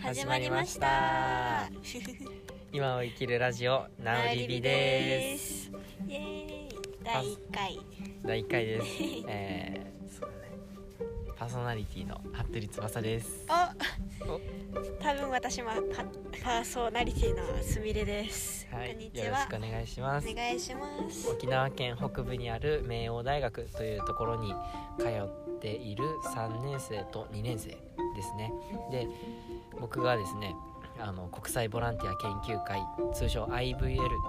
始まりました。今を生きるラジオナウリビです。す。イエーイ。第1回。第1回です。えー、そうだね。パーソナリティの服部翼です。お多分私もパパーソナリティのすみれです、はいこんにちは。よろしくお願いします。お願いします。沖縄県北部にある明王大学というところに通っている3年生と2年生ですね。で僕がですねあの国際ボランティア研究会通称 IVL っ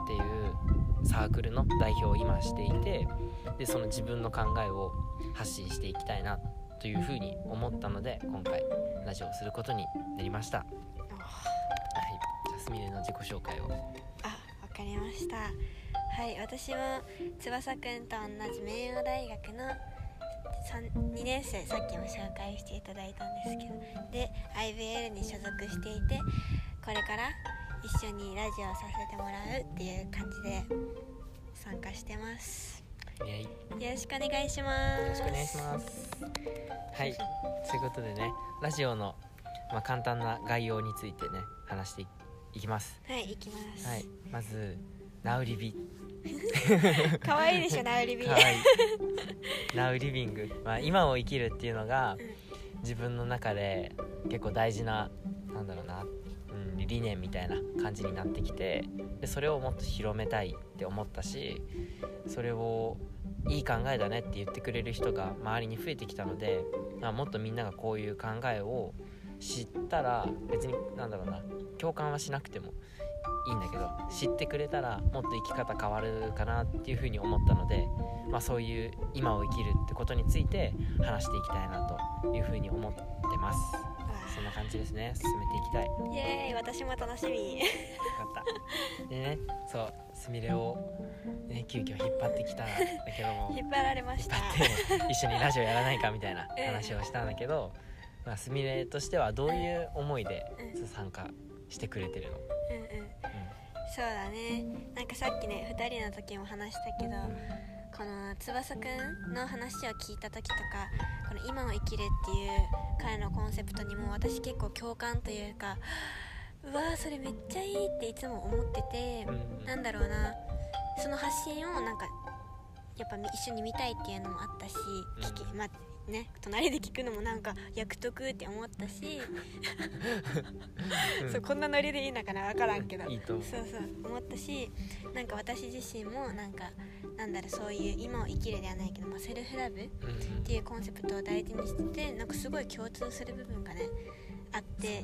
ていうサークルの代表を今していてでその自分の考えを発信していきたいなというふうに思ったので今回ラジオをすることになりました。はい。じゃあすみれの自己紹介を。あわかりました。はい私も翼くんと同じ明王大学の2年生さっきも紹介していただいたんですけどで IVL に所属していてこれから一緒にラジオをさせてもらうっていう感じで参加してます。よろしくお願いします。よろしくお願いします。はい、ということでね、ラジオの、まあ、簡単な概要についてね、話していいきます。はい行きます、はい、まず、ナウリビ、可愛いでしょナウリビかわいい。ナウリビング、まあ、今を生きるっていうのがうん、自分の中で結構大事な、なんだろうな、うん、理念みたいな感じになってきて、で、それをもっと広めたいって思ったし、それをいい考えだねって言ってくれる人が周りに増えてきたので、まあ、もっとみんながこういう考えを知ったら別になんだろうな共感はしなくてもいいんだけど知ってくれたらもっと生き方変わるかなっていうふうに思ったので、まあ、そういう今を生きるってことについて話していきたいなというふうに思ってます。そんな感じですね。進めていきたい。よイエーイ。私も楽しみ。かった。でねそうすみれを、ね、急遽引っ張ってきたんだけども 引っ張られました。一緒にラジオやらないかみたいな 話をしたんだけど、まあ、すみれとしてはどういう思いでうん。参加してくれてるの、うんうん。そうだね。なんかさっきね2人の時も話したけどこの翼くんの話を聞いた時とかこの今を生きるっていう彼のコンセプトにも私結構共感というかうわーそれめっちゃいいっていつも思っててうん。なんだろうな。その発信をなんかやっぱ一緒に見たいっていうのもあったし聞き、まあね隣で聞くのもなんか役得って思ったし、うん。そうこんなノリでいいのかな分からんけど。そうそう思ったしなんか私自身もなんかなんだろうそういう今を生きるではないけど、まあ、セルフラブっうん。ていうコンセプトを大事にしててなんかすごい共通する部分がねあって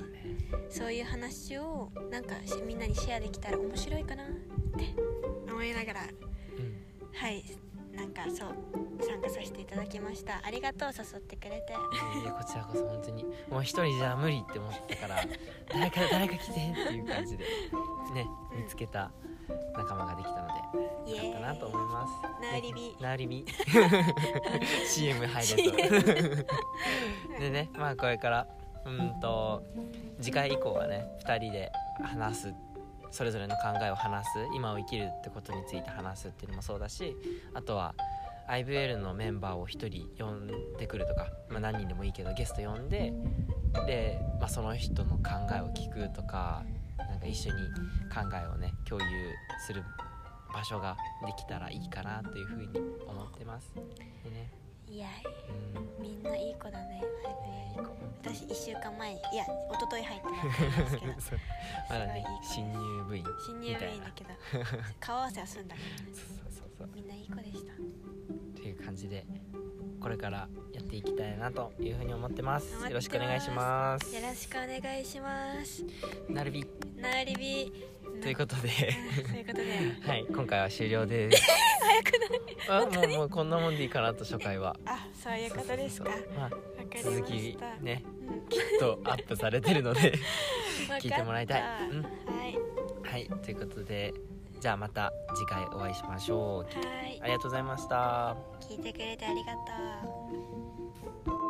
そういう話をなんかしみんなにシェアできたら面白いかなって思いながらうん。はいかそう参加させていただきました。ありがとう誘ってくれて。いやこちらこそ本当に。もう一人じゃ無理って思ってたから誰か誰か来てっていう感じでね見つけた仲間ができたのでよかったなと思います。ナウリビ。ねナウリビ。CM 入れと。でねまあこれからうんと次回以降はね2人で話すそれぞれの考えを話す今を生きるってことについて話すっていうのもそうだしあとは IVL のメンバーを1人呼んでくるとか、まあ、何人でもいいけどゲスト呼んでで、まあ、その人の考えを聞くとかなんか一緒に考えをね共有する場所ができたらいいかなというふうに思ってます。でね、いやうんみんないい子だね。いい子私1週間前にいや一昨日入ってたんですけど。まだね新入部員新入部員だけど顔合わせはすんだけどそうそうそうそう。みんないい子でした。っていう感じでこれからやっていきたいなというふうに思ってます。よろしくお願いします。よろしくお願いします。なるび。なりびということで。うんそういうことで。はい今回は終了です。早くない？あもうもうこんなもんでいいかなと初回は。あそういうことですか。まあ続きたねうん。きっとアップされてるので 聞いてもらいたい。うん。はい。はいということでじゃあまた次回お会いしましょう。はい。ありがとうございました。聞いてくれてありがとう